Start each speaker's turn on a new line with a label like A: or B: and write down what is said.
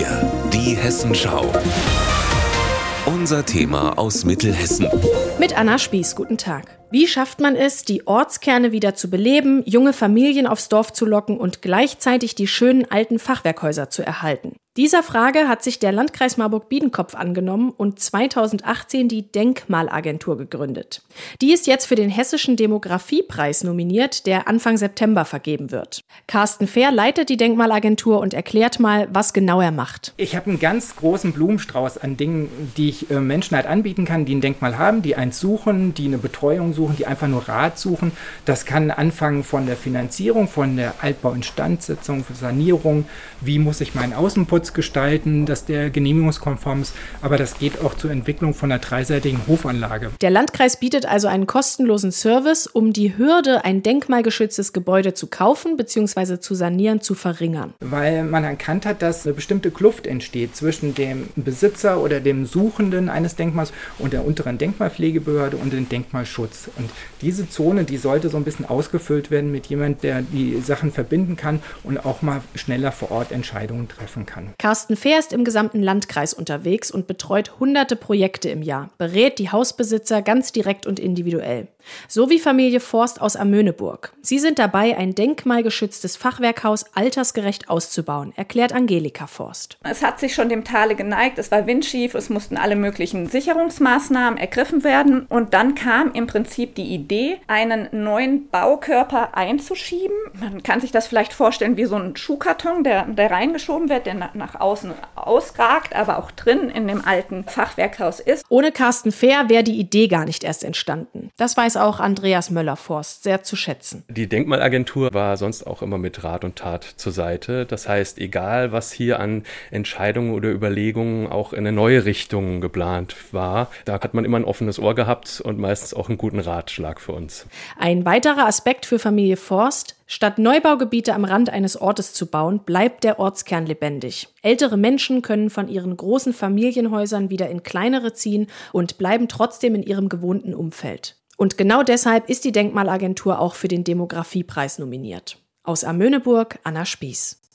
A: 4, die Hessenschau. Unser Thema aus Mittelhessen.
B: Mit Anna Spieß, guten Tag. Wie schafft man es, die Ortskerne wieder zu beleben, junge Familien aufs Dorf zu locken und gleichzeitig die schönen alten Fachwerkhäuser zu erhalten? Dieser Frage hat sich der Landkreis Marburg-Biedenkopf angenommen und 2018 die Denkmalagentur gegründet. Die ist jetzt für den Hessischen Demografiepreis nominiert, der Anfang September vergeben wird. Carsten Fehr leitet die Denkmalagentur und erklärt mal, was genau er macht.
C: Ich habe einen ganz großen Blumenstrauß an Dingen, die ich äh, Menschen halt anbieten kann, die ein Denkmal haben, die eins suchen, die eine Betreuung suchen, die einfach nur Rat suchen. Das kann anfangen von der Finanzierung, von der Altbau-Instandsetzung, Sanierung, wie muss ich meinen Außenputz gestalten, dass der genehmigungskonform ist, aber das geht auch zur Entwicklung von einer dreiseitigen Hofanlage.
B: Der Landkreis bietet also einen kostenlosen Service, um die Hürde, ein denkmalgeschütztes Gebäude zu kaufen bzw. zu sanieren, zu verringern.
C: Weil man erkannt hat, dass eine bestimmte Kluft entsteht zwischen dem Besitzer oder dem Suchenden eines Denkmals und der unteren Denkmalpflegebehörde und dem Denkmalschutz. Und diese Zone, die sollte so ein bisschen ausgefüllt werden mit jemand, der die Sachen verbinden kann und auch mal schneller vor Ort Entscheidungen treffen kann.
B: Carsten Fehr ist im gesamten Landkreis unterwegs und betreut hunderte Projekte im Jahr, berät die Hausbesitzer ganz direkt und individuell. So wie Familie Forst aus Amöneburg. Sie sind dabei, ein denkmalgeschütztes Fachwerkhaus altersgerecht auszubauen, erklärt Angelika Forst.
D: Es hat sich schon dem Tale geneigt, es war windschief, es mussten alle möglichen Sicherungsmaßnahmen ergriffen werden und dann kam im Prinzip die Idee, einen neuen Baukörper einzuschieben. Man kann sich das vielleicht vorstellen wie so ein Schuhkarton, der, der reingeschoben wird, der nach außen ausragt, aber auch drin in dem alten Fachwerkhaus ist.
B: Ohne Carsten Fehr wäre die Idee gar nicht erst entstanden. Das weiß auch Andreas Möller-Forst sehr zu schätzen.
E: Die Denkmalagentur war sonst auch immer mit Rat und Tat zur Seite. Das heißt, egal was hier an Entscheidungen oder Überlegungen auch in eine neue Richtung geplant war, da hat man immer ein offenes Ohr gehabt und meistens auch einen guten Ratschlag für uns.
B: Ein weiterer Aspekt für Familie Forst, Statt Neubaugebiete am Rand eines Ortes zu bauen, bleibt der Ortskern lebendig. Ältere Menschen können von ihren großen Familienhäusern wieder in kleinere ziehen und bleiben trotzdem in ihrem gewohnten Umfeld. Und genau deshalb ist die Denkmalagentur auch für den Demografiepreis nominiert. Aus Amöneburg, Anna Spieß.